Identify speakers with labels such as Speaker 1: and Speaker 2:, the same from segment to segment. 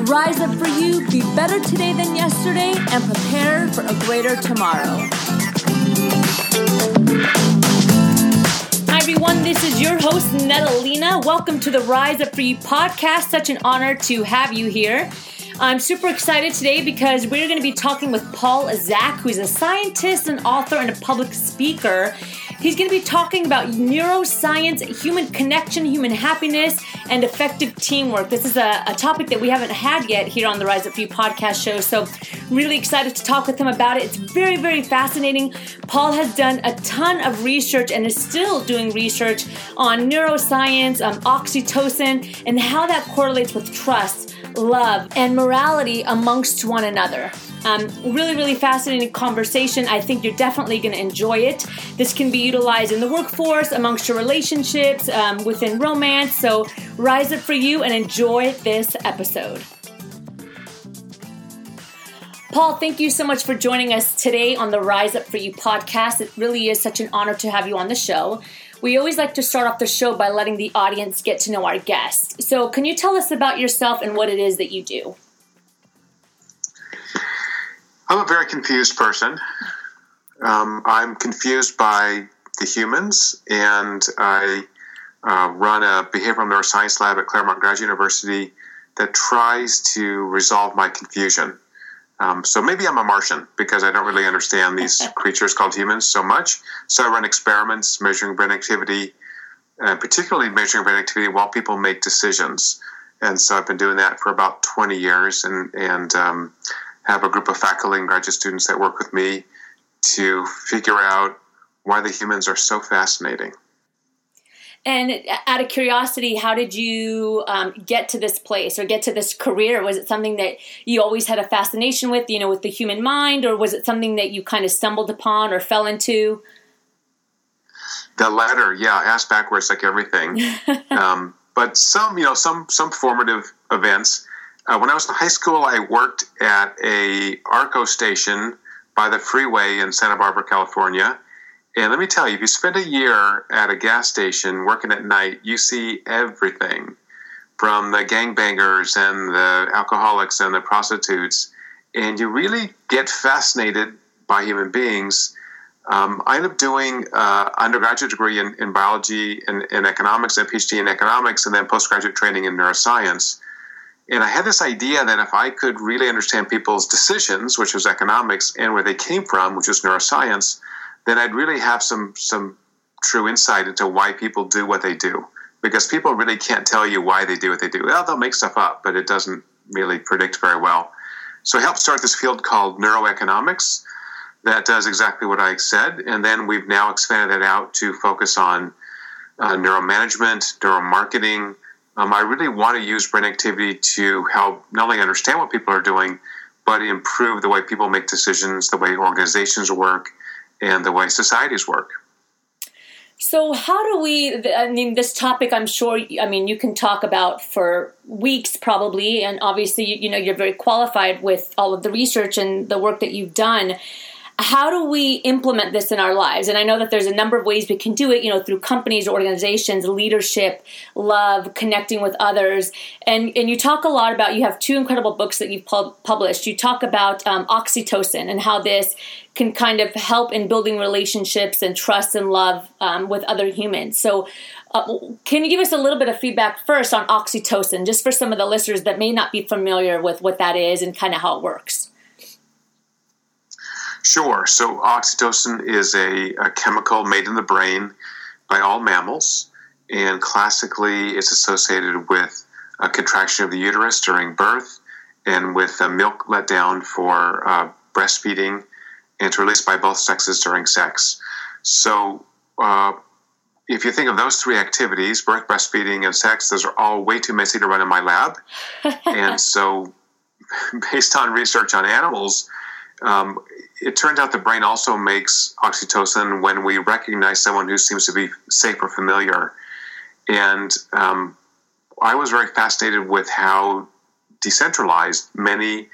Speaker 1: Rise up for you, be better today than yesterday, and prepare for a greater tomorrow. Hi, everyone. This is your host, Natalina. Welcome to the Rise Up For You podcast. Such an honor to have you here. I'm super excited today because we're going to be talking with Paul Zak, who's a scientist, an author, and a public speaker. He's going to be talking about neuroscience, human connection, human happiness, and effective teamwork. This is a, a topic that we haven't had yet here on the Rise Up You podcast show. So, really excited to talk with him about it. It's very, very fascinating. Paul has done a ton of research and is still doing research on neuroscience, um, oxytocin, and how that correlates with trust, love, and morality amongst one another. Um, really, really fascinating conversation. I think you're definitely going to enjoy it. This can be utilized in the workforce, amongst your relationships, um, within romance. So rise up for you and enjoy this episode. Paul, thank you so much for joining us today on the Rise Up For You podcast. It really is such an honor to have you on the show. We always like to start off the show by letting the audience get to know our guest. So, can you tell us about yourself and what it is that you do?
Speaker 2: I'm a very confused person. Um, I'm confused by the humans, and I uh, run a behavioral neuroscience lab at Claremont Graduate University that tries to resolve my confusion. Um, so maybe I'm a Martian because I don't really understand these creatures called humans so much. So I run experiments measuring brain activity, uh, particularly measuring brain activity while people make decisions. And so I've been doing that for about 20 years, and and um, have a group of faculty and graduate students that work with me to figure out why the humans are so fascinating.
Speaker 1: And out of curiosity, how did you um, get to this place or get to this career? Was it something that you always had a fascination with, you know, with the human mind, or was it something that you kind of stumbled upon or fell into?
Speaker 2: The latter, yeah, ass backwards like everything. um, but some, you know, some some formative events. Uh, when I was in high school, I worked at a ARCO station by the freeway in Santa Barbara, California. And let me tell you, if you spend a year at a gas station working at night, you see everything from the gangbangers and the alcoholics and the prostitutes. And you really get fascinated by human beings. Um, I ended up doing an undergraduate degree in, in biology and, and economics and a PhD in economics, and then postgraduate training in neuroscience. And I had this idea that if I could really understand people's decisions, which was economics, and where they came from, which was neuroscience, then I'd really have some some true insight into why people do what they do. Because people really can't tell you why they do what they do. Well, they'll make stuff up, but it doesn't really predict very well. So I helped start this field called neuroeconomics that does exactly what I said. And then we've now expanded it out to focus on uh, neuromanagement, neuromarketing, um, I really want to use brain activity to help not only understand what people are doing, but improve the way people make decisions, the way organizations work, and the way societies work.
Speaker 1: So, how do we? I mean, this topic, I'm sure. I mean, you can talk about for weeks, probably, and obviously, you know, you're very qualified with all of the research and the work that you've done how do we implement this in our lives? And i know that there's a number of ways we can do it you know through companies organizations leadership love connecting with others. And and you talk a lot about you have two incredible books that you've pub- published. You talk about um, oxytocin and how this can kind of help in building relationships and trust and love um, with other humans. So uh, can you give us a little bit of feedback first on oxytocin just for some of the listeners that may not be familiar with what that is and kind of how it works
Speaker 2: Sure. So oxytocin is a, a, chemical made in the brain by all mammals, and classically it's associated with a contraction of the uterus during birth and with a milk let down for uh, breastfeeding and it's released by both sexes during sex. So uh, if you think of those three activities, birth, breastfeeding, and sex, those are all way too messy to run in my lab. and so based on research on animals, um, it turns out the brain also makes oxytocin when we recognize someone who seems to be safe or familiar. And um, I was very fascinated with how decentralized many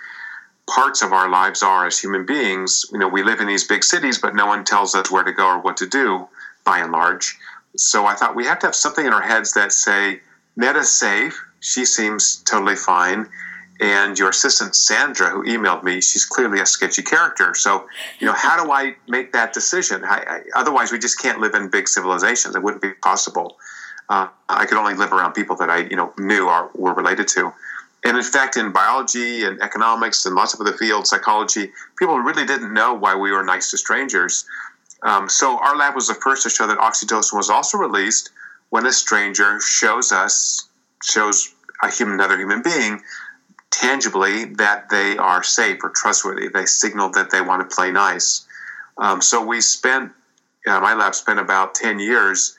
Speaker 2: parts of our lives are as human beings. You know, we live in these big cities, but no one tells us where to go or what to do, by and large. So I thought we have to have something in our heads that say, Netta's safe. She seems totally fine and your assistant Sandra, who emailed me, she's clearly a sketchy character. So, you know, how do I make that decision? I, I, otherwise, we just can't live in big civilizations. It wouldn't be possible. Uh, I could only live around people that I, you know, knew or were related to. And in fact, in biology and economics and lots of other fields, psychology, people really didn't know why we were nice to strangers. Um, so our lab was the first to show that oxytocin was also released when a stranger shows us, shows a human, another human being, tangibly that they are safe or trustworthy. They signal that they want to play nice. Um, so we spent, uh, my lab spent about 10 years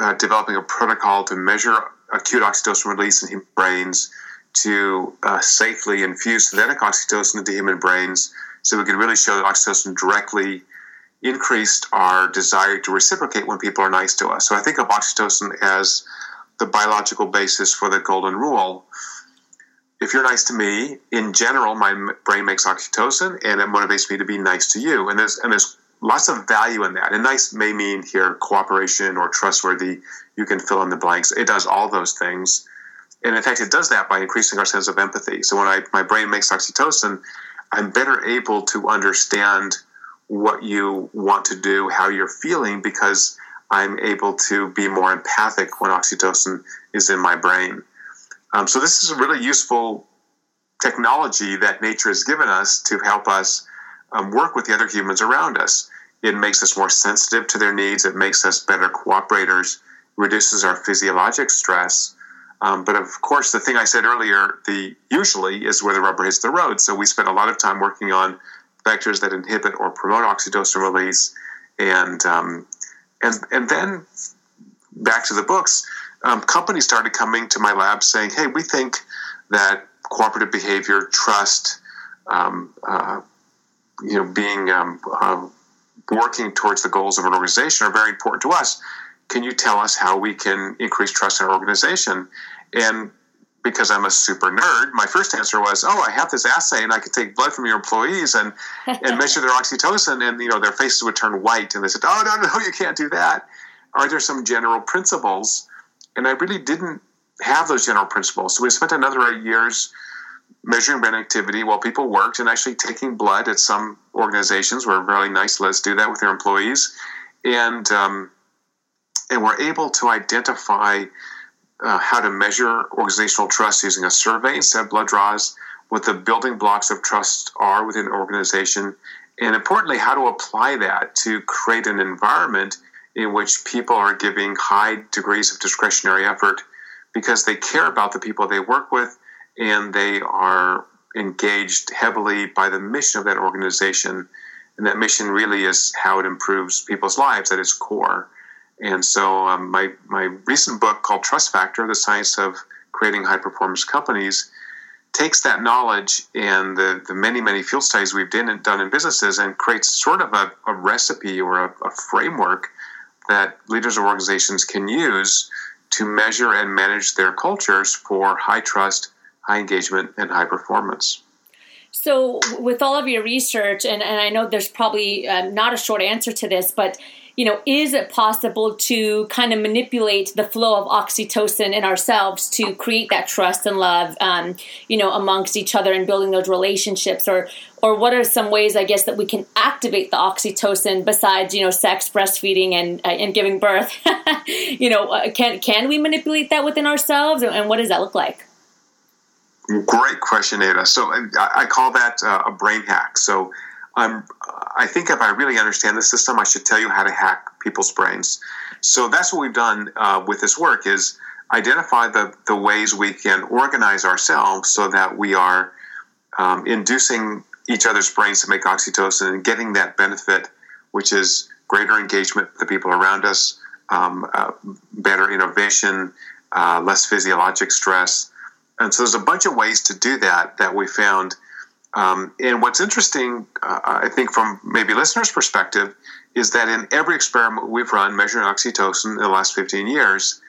Speaker 2: uh, developing a protocol to measure acute oxytocin release in human brains to uh, safely infuse synthetic oxytocin into human brains so we could really show that oxytocin directly increased our desire to reciprocate when people are nice to us. So I think of oxytocin as the biological basis for the golden rule if you're nice to me, in general, my brain makes oxytocin, and it motivates me to be nice to you. And there's and there's lots of value in that. And nice may mean here cooperation or trustworthy. You can fill in the blanks. It does all those things, and in fact, it does that by increasing our sense of empathy. So when I my brain makes oxytocin, I'm better able to understand what you want to do, how you're feeling, because I'm able to be more empathic when oxytocin is in my brain. Um, so this is a really useful technology that nature has given us to help us um, work with the other humans around us. It makes us more sensitive to their needs. It makes us better cooperators. Reduces our physiologic stress. Um, but of course, the thing I said earlier, the usually is where the rubber hits the road. So we spend a lot of time working on factors that inhibit or promote oxytocin release, and um, and and then back to the books um, companies started coming to my lab saying, "Hey, we think that cooperative behavior, trust, um, uh, you know, being um, uh, working towards the goals of an organization are very important to us. Can you tell us how we can increase trust in our organization?" And because I'm a super nerd, my first answer was, "Oh, I have this assay, and I could take blood from your employees and and measure their oxytocin, and you know their faces would turn white." And they said, "Oh, no, no, you can't do that." Are there some general principles and I really didn't have those general principles. So we spent another eight years measuring brain activity while people worked and actually taking blood at some organizations were really nice let's do that with their employees and um, and we're able to identify uh, how to measure organizational trust using a survey instead of blood draws what the building blocks of trust are within an organization and importantly how to apply that to create an environment in which people are giving high degrees of discretionary effort because they care about the people they work with and they are engaged heavily by the mission of that organization. And that mission really is how it improves people's lives at its core. And so, um, my, my recent book called Trust Factor The Science of Creating High Performance Companies takes that knowledge and the, the many, many field studies we've done, done in businesses and creates sort of a, a recipe or a, a framework that leaders of organizations can use to measure and manage their cultures for high trust, high engagement, and high performance.
Speaker 1: So, with all of your research, and, and I know there's probably uh, not a short answer to this, but you know, is it possible to kind of manipulate the flow of oxytocin in ourselves to create that trust and love, um, you know, amongst each other and building those relationships? Or, or what are some ways, I guess, that we can activate the oxytocin besides, you know, sex, breastfeeding, and uh, and giving birth? you know, uh, can can we manipulate that within ourselves, and what does that look like?
Speaker 2: Great question, Ada. So I, I call that uh, a brain hack. So I'm, I think if I really understand the system, I should tell you how to hack people's brains. So that's what we've done uh, with this work is identify the, the ways we can organize ourselves so that we are um, inducing each other's brains to make oxytocin and getting that benefit, which is greater engagement with the people around us, um, uh, better innovation, uh, less physiologic stress. And so there's a bunch of ways to do that that we found Um, and what's interesting, uh, I think, from maybe listeners' perspective, is that in every experiment we've run measuring oxytocin in the last 15 years,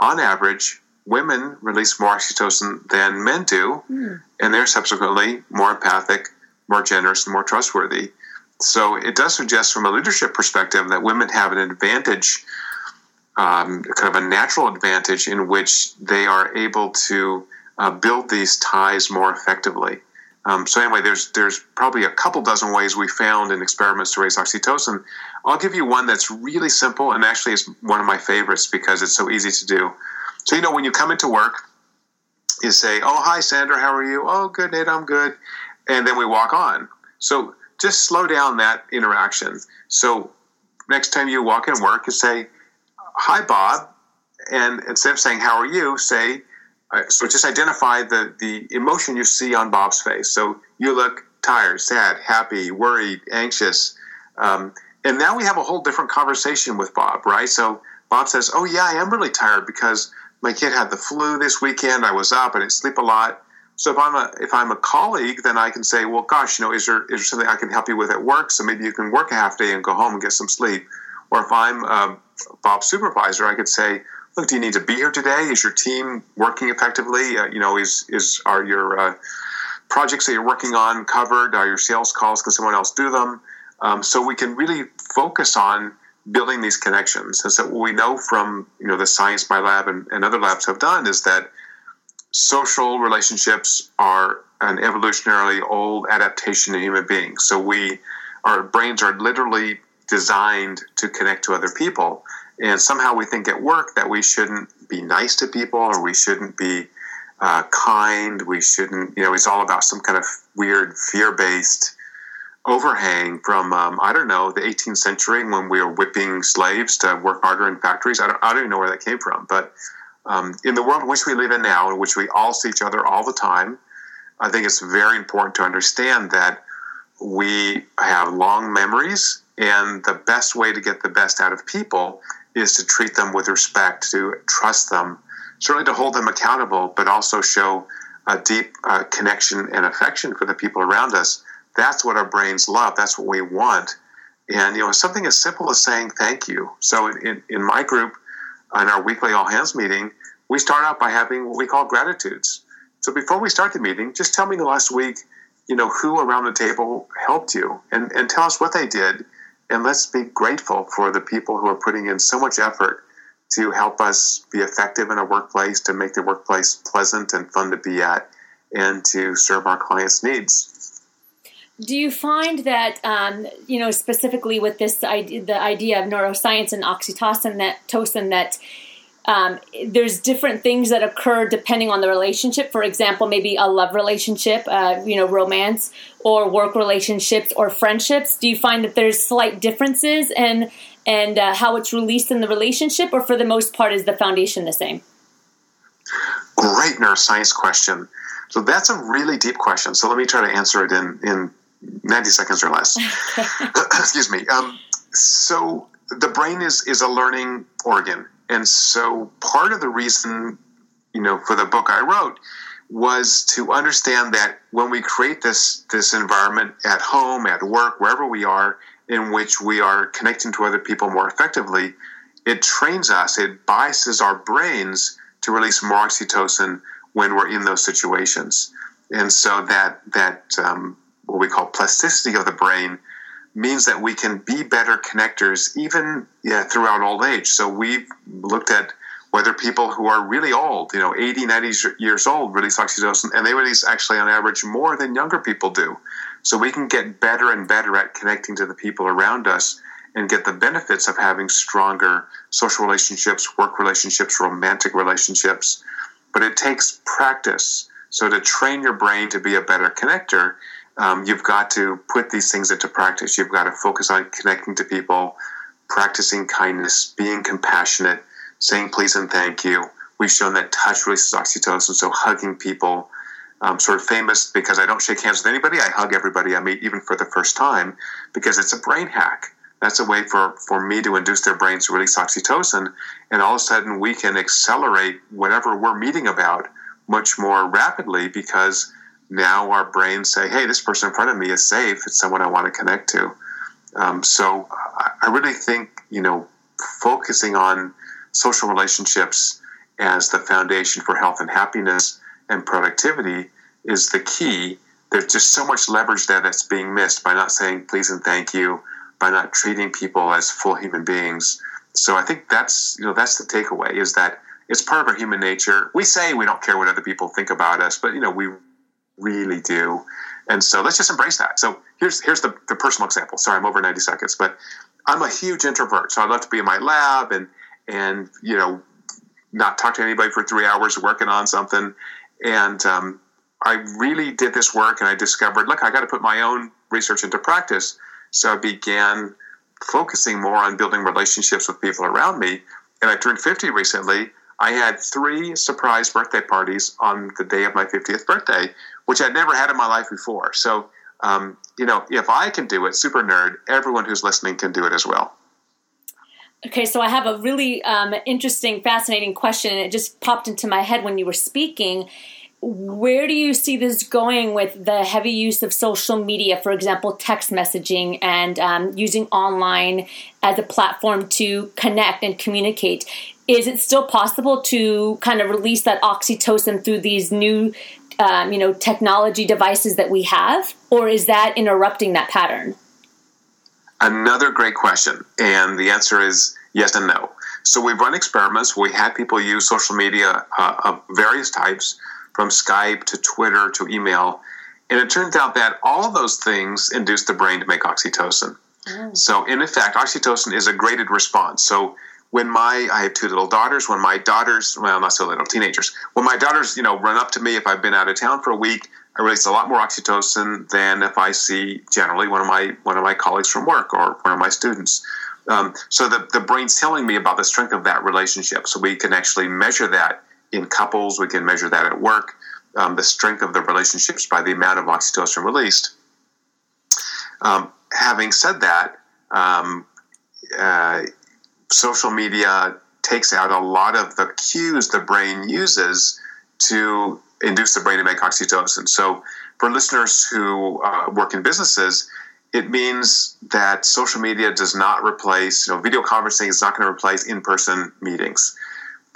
Speaker 2: on average, women release more oxytocin than men do, mm. and they're subsequently more empathic, more generous, and more trustworthy. So it does suggest, from a leadership perspective, that women have an advantage, um, kind of a natural advantage, in which they are able to uh, build these ties more effectively. Um, so anyway, there's there's probably a couple dozen ways we found in experiments to raise oxytocin. I'll give you one that's really simple and actually is one of my favorites because it's so easy to do. So you know when you come into work, you say, "Oh hi Sandra, how are you? Oh good, Nate, I'm good," and then we walk on. So just slow down that interaction. So next time you walk in work, you say, "Hi Bob," and instead of saying "How are you," say so just identify the, the emotion you see on Bob's face. So you look tired, sad, happy, worried, anxious. Um, and now we have a whole different conversation with Bob, right? So Bob says, Oh, yeah, I am really tired because my kid had the flu this weekend. I was up, I didn't sleep a lot. So if I'm a if I'm a colleague, then I can say, well, gosh, you know, is there is there something I can help you with at work? So maybe you can work a half day and go home and get some sleep. Or if I'm um, Bob's supervisor, I could say, look, do you need to be here today? Is your team working effectively? Uh, you know, is is are your uh, projects that you're working on covered? Are your sales calls? Can someone else do them? Um, so we can really focus on building these connections. And so what we know from you know the science my lab and, and other labs have done is that social relationships are an evolutionarily old adaptation in human beings. So we our brains are literally designed to connect to other people and somehow we think at work that we shouldn't be nice to people or we shouldn't be uh, kind. We shouldn't, you know, it's all about some kind of weird fear based overhang from, um, I don't know, the 18th century when we were whipping slaves to work harder in factories. I don't, I don't even know where that came from. But um, in the world in which we live in now, in which we all see each other all the time, I think it's very important to understand that we have long memories, and the best way to get the best out of people is to treat them with respect, to trust them, certainly to hold them accountable, but also show a deep uh, connection and affection for the people around us. That's what our brains love. That's what we want. And you know, something as simple as saying thank you. So in, in my group, in our weekly all hands meeting, we start out by having what we call gratitudes. So before we start the meeting, just tell me the last week, you know, who around the table helped you, and, and tell us what they did, and let's be grateful for the people who are putting in so much effort to help us be effective in a workplace, to make the workplace pleasant and fun to be at, and to serve our clients' needs.
Speaker 1: Do you find that, um, you know, specifically with this idea, the idea of neuroscience and oxytocin, that tocin, that um, there's different things that occur depending on the relationship. For example, maybe a love relationship, uh, you know, romance, or work relationships, or friendships. Do you find that there's slight differences and and uh, how it's released in the relationship, or for the most part, is the foundation the same?
Speaker 2: Great neuroscience question. So that's a really deep question. So let me try to answer it in in 90 seconds or less. Excuse me. Um, so the brain is is a learning organ and so part of the reason, you know, for the book I wrote was to understand that when we create this this environment at home, at work, wherever we are, in which we are connecting to other people more effectively, it trains us, it biases our brains to release more oxytocin when we're in those situations. And so that that um, what we call plasticity of the brain means that we can be better connectors even yeah, throughout old age. So we've looked at whether people who are really old, you know, 80, 90 years old, release oxytocin, and they release actually on average more than younger people do. So we can get better and better at connecting to the people around us and get the benefits of having stronger social relationships, work relationships, romantic relationships. But it takes practice. So to train your brain to be a better connector, um, you've got to put these things into practice. You've got to focus on connecting to people, practicing kindness, being compassionate, saying please and thank you. We've shown that touch releases oxytocin, so hugging people. Um, sort of famous because I don't shake hands with anybody. I hug everybody I meet, even for the first time, because it's a brain hack. That's a way for, for me to induce their brains to release oxytocin, and all of a sudden we can accelerate whatever we're meeting about much more rapidly because now our brains say, hey, this person in front of me is safe. It's someone I want to connect to. Um, so I really think, you know, focusing on social relationships as the foundation for health and happiness and productivity is the key. There's just so much leverage there that's being missed by not saying please and thank you, by not treating people as full human beings. So I think that's you know that's the takeaway is that it's part of our human nature. We say we don't care what other people think about us, but you know we really do. And so let's just embrace that. So here's here's the, the personal example. Sorry, I'm over 90 seconds, but I'm a huge introvert. So I love to be in my lab and and you know not talk to anybody for three hours working on something. And um, I really did this work and I discovered, look, I got to put my own research into practice. So I began focusing more on building relationships with people around me. And I turned 50 recently. I had three surprise birthday parties on the day of my 50th birthday, which I'd never had in my life before. So, um, you know, if I can do it, super nerd, everyone who's listening can do it as well.
Speaker 1: Okay, so I have a really um, interesting, fascinating question, and it just popped into my head when you were speaking. Where do you see this going with the heavy use of social media, for example, text messaging and um, using online as a platform to connect and communicate? Is it still possible to kind of release that oxytocin through these new, um, you know, technology devices that we have, or is that interrupting that pattern?
Speaker 2: Another great question. And the answer is yes and no. So we've run experiments. We had people use social media uh, of various types, from Skype to Twitter to email. And it turns out that all of those things induce the brain to make oxytocin. Mm. So, in effect, oxytocin is a graded response. So, when my I have two little daughters, when my daughters, well, not so little, teenagers, when my daughters, you know, run up to me if I've been out of town for a week, I release a lot more oxytocin than if I see generally one of my one of my colleagues from work or one of my students. Um, so the, the brain's telling me about the strength of that relationship. So we can actually measure that in couples. We can measure that at work. Um, the strength of the relationships by the amount of oxytocin released. Um, having said that, um, uh, social media takes out a lot of the cues the brain uses to induce the brain to make oxytocin. So, for listeners who uh, work in businesses, it means that social media does not replace, you know, video conferencing is not going to replace in person meetings.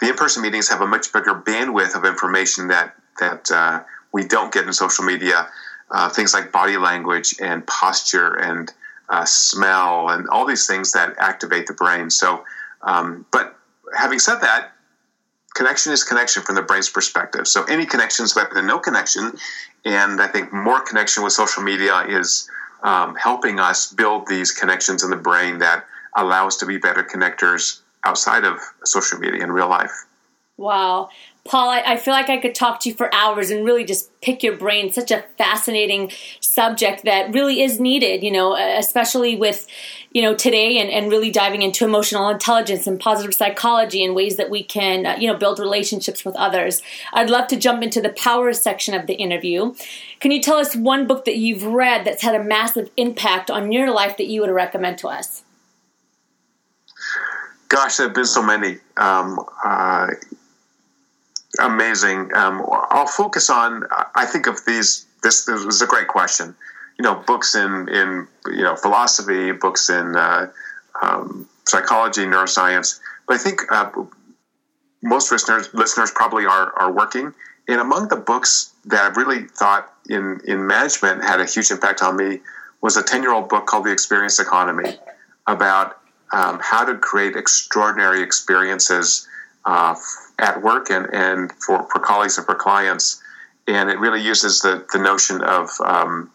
Speaker 2: The in person meetings have a much bigger bandwidth of information that, that uh, we don't get in social media. Uh, things like body language and posture and uh, smell and all these things that activate the brain. So, um, but having said that, connection is connection from the brain's perspective. So any connection is better than no connection. And I think more connection with social media is um, helping us build these connections in the brain that allow us to be better connectors outside of social media in real life.
Speaker 1: Wow. Paul, I, I, feel like I could talk to you for hours and really just pick your brain. Such a fascinating subject that really is needed, you know, especially with, you know, today and, and really diving into emotional intelligence and positive psychology and ways that we can, uh, you know, build relationships with others. I'd love to jump into the power section of the interview. Can you tell us one book that you've read that's had a massive impact on your life that you would recommend to us?
Speaker 2: Gosh, there have been so many. Um, uh, amazing. Um, I'll focus on. I think of these. This, this was a great question. You know, books in in you know philosophy, books in uh, um, psychology, neuroscience. But I think uh, most listeners listeners probably are are working. And among the books that I really thought in in management had a huge impact on me was a ten year old book called The Experience Economy about um, how to create extraordinary experiences uh, at work and, and for, for colleagues and for clients. And it really uses the, the notion of um,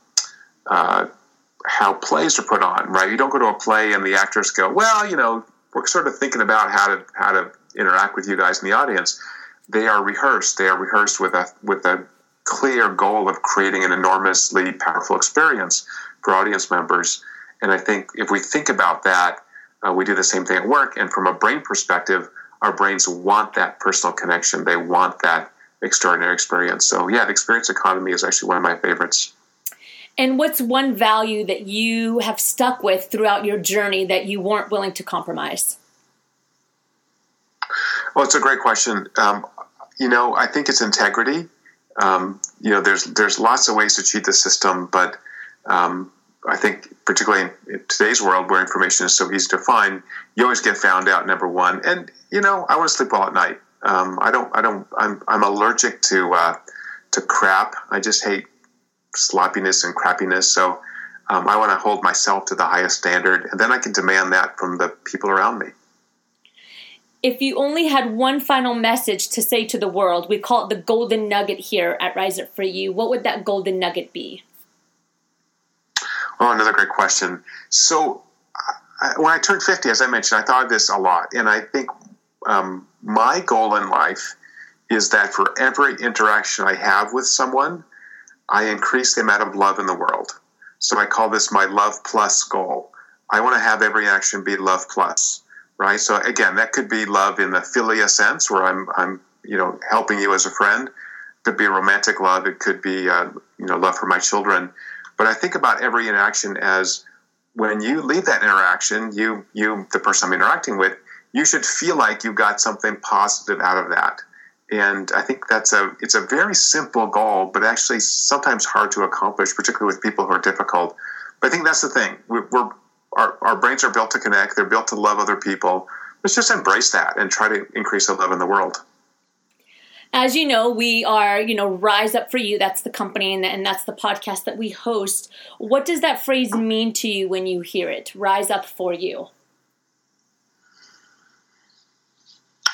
Speaker 2: uh, how plays are put on, right? You don't go to a play and the actors go, well, you know, we're sort of thinking about how to how to interact with you guys in the audience. They are rehearsed. They are rehearsed with a with a clear goal of creating an enormously powerful experience for audience members. And I think if we think about that, uh, we do the same thing at work. And from a brain perspective, our brains want that personal connection. They want that extraordinary experience. So, yeah, the experience economy is actually one of my favorites.
Speaker 1: And what's one value that you have stuck with throughout your journey that you weren't willing to compromise?
Speaker 2: Well, it's a great question. Um, you know, I think it's integrity. um, you know, there's there's lots of ways to cheat the system, but um, I think particularly in today's world where information is so easy to find, you always get found out. Number one, and you know, I want to sleep well at night. Um, I don't. I don't. I'm. I'm allergic to uh, to crap. I just hate sloppiness and crappiness. So um, I want to hold myself to the highest standard, and then I can demand that from the people around me.
Speaker 1: If you only had one final message to say to the world, we call it the golden nugget here at Rise Up for You. What would that golden nugget be?
Speaker 2: Oh, another great question. So, I, when I turned 50, as I mentioned, I thought of this a lot. And I think um, my goal in life is that for every interaction I have with someone, I increase the amount of love in the world. So I call this my love plus goal. I want to have every action be love plus, right? So again, that could be love in the philia sense, where I'm, I'm, you know, helping you as a friend. It could be romantic love. It could be, uh, you know, love for my children. But I think about every interaction as when you leave that interaction, you, you, the person I'm interacting with, you should feel like you got something positive out of that and I think that's a it's a very simple goal, but actually sometimes hard to accomplish, particularly with people who are difficult. But I think that's the thing. We're, we're our, our brains are built to connect. They're built to love other people. Let's just embrace that and try to increase the love in the world.
Speaker 1: As you know, we are, you know, Rise Up for You. That's the company and, and that's the podcast that we host. What does that phrase mean to you when you hear it? Rise Up for You.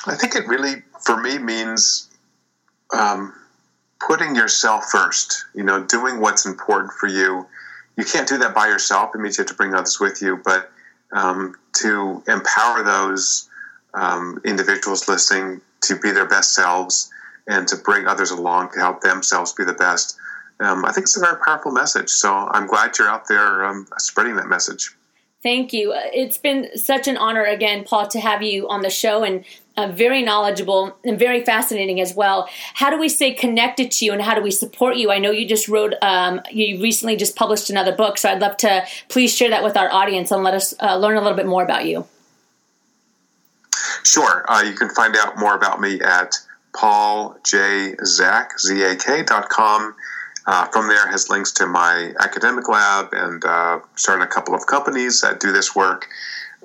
Speaker 2: I think it really, for me, means um, putting yourself first. You know, doing what's important for you. You can't do that by yourself. It means you have to bring others with you. But um, to empower those um, individuals listening to be their best selves and to bring others along to help themselves be the best. Um, I think it's a very powerful message. So I'm glad you're out there um, spreading that message.
Speaker 1: Thank you. It's been such an honor again, Paul, to have you on the show and uh, very knowledgeable and very fascinating as well. How do we stay connected to you and how do we support you? I know you just wrote, um, you recently just published another book, so I'd love to please share that with our audience and let us uh, learn a little bit more about you.
Speaker 2: Sure. Uh, you can find out more about me at pauljzak, Z-A-K dot com. Uh, from there has links to my academic lab and uh, starting a couple of companies that do this work.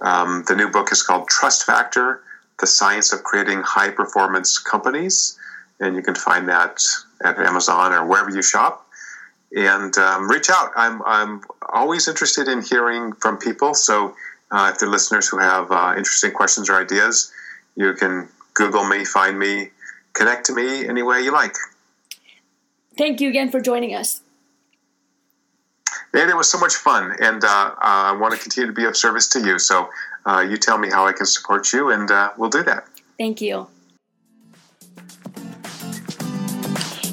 Speaker 2: Um, the new book is called Trust Factor: The Science of Creating High Performance Companies, and you can find that at Amazon or wherever you shop. And um, reach out. I'm I'm always interested in hearing from people. So uh, if there are listeners who have uh, interesting questions or ideas, you can Google me, find me, connect to me any way you like.
Speaker 1: Thank you again for joining us.
Speaker 2: And it was so much fun, and uh, uh, I want to continue to be of service to you. So uh, you tell me how I can support you, and uh, we'll do that.
Speaker 1: Thank you.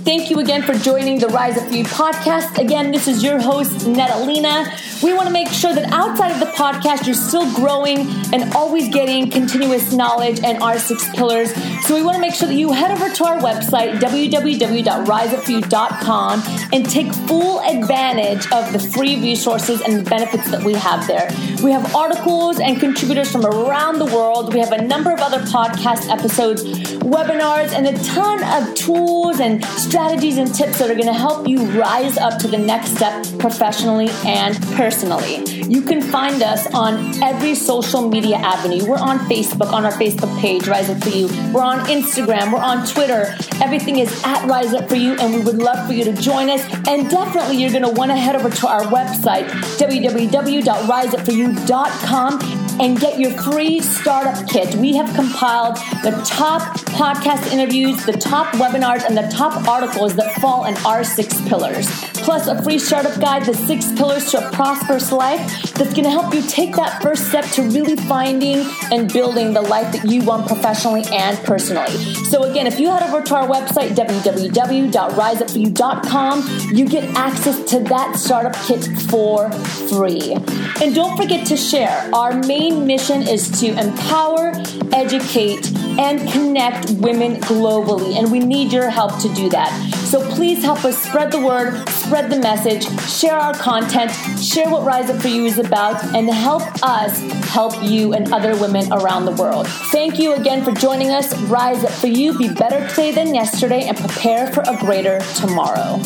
Speaker 1: Thank you again for joining the Rise of You podcast. Again, this is your host, Natalina. We want to make sure that outside of the podcast, you're still growing and always getting continuous knowledge and our six pillars. So we want to make sure that you head over to our website, www.riseupforyou.com, and take full advantage of the free resources and the benefits that we have there. We have articles and contributors from around the world. We have a number of other podcast episodes, webinars, and a ton of tools and strategies and tips that are going to help you rise up to the next step professionally and personally personally. You can find us on every social media avenue. We're on Facebook, on our Facebook page, Rise Up For You. We're on Instagram, we're on Twitter. Everything is at Rise Up For You, and we would love for you to join us. And definitely, you're going to want to head over to our website, www.riseupforyou.com and get your free startup kit. We have compiled the top podcast interviews, the top webinars, and the top articles that fall in our six pillars. Plus, a free startup guide, The Six Pillars to a Prosperous Life, that's going to help you take that first step to really finding and building the life that you want professionally and personally. So, again, if you head over to our website, www.riseupforyou.com, you get access to that startup kit for free. And don't forget to share our main main mission is to empower, educate, and connect women globally. And we need your help to do that. So please help us spread the word, spread the message, share our content, share what Rise Up For You is about, and help us help you and other women around the world. Thank you again for joining us. Rise Up For You, be better today than yesterday, and prepare for a greater tomorrow.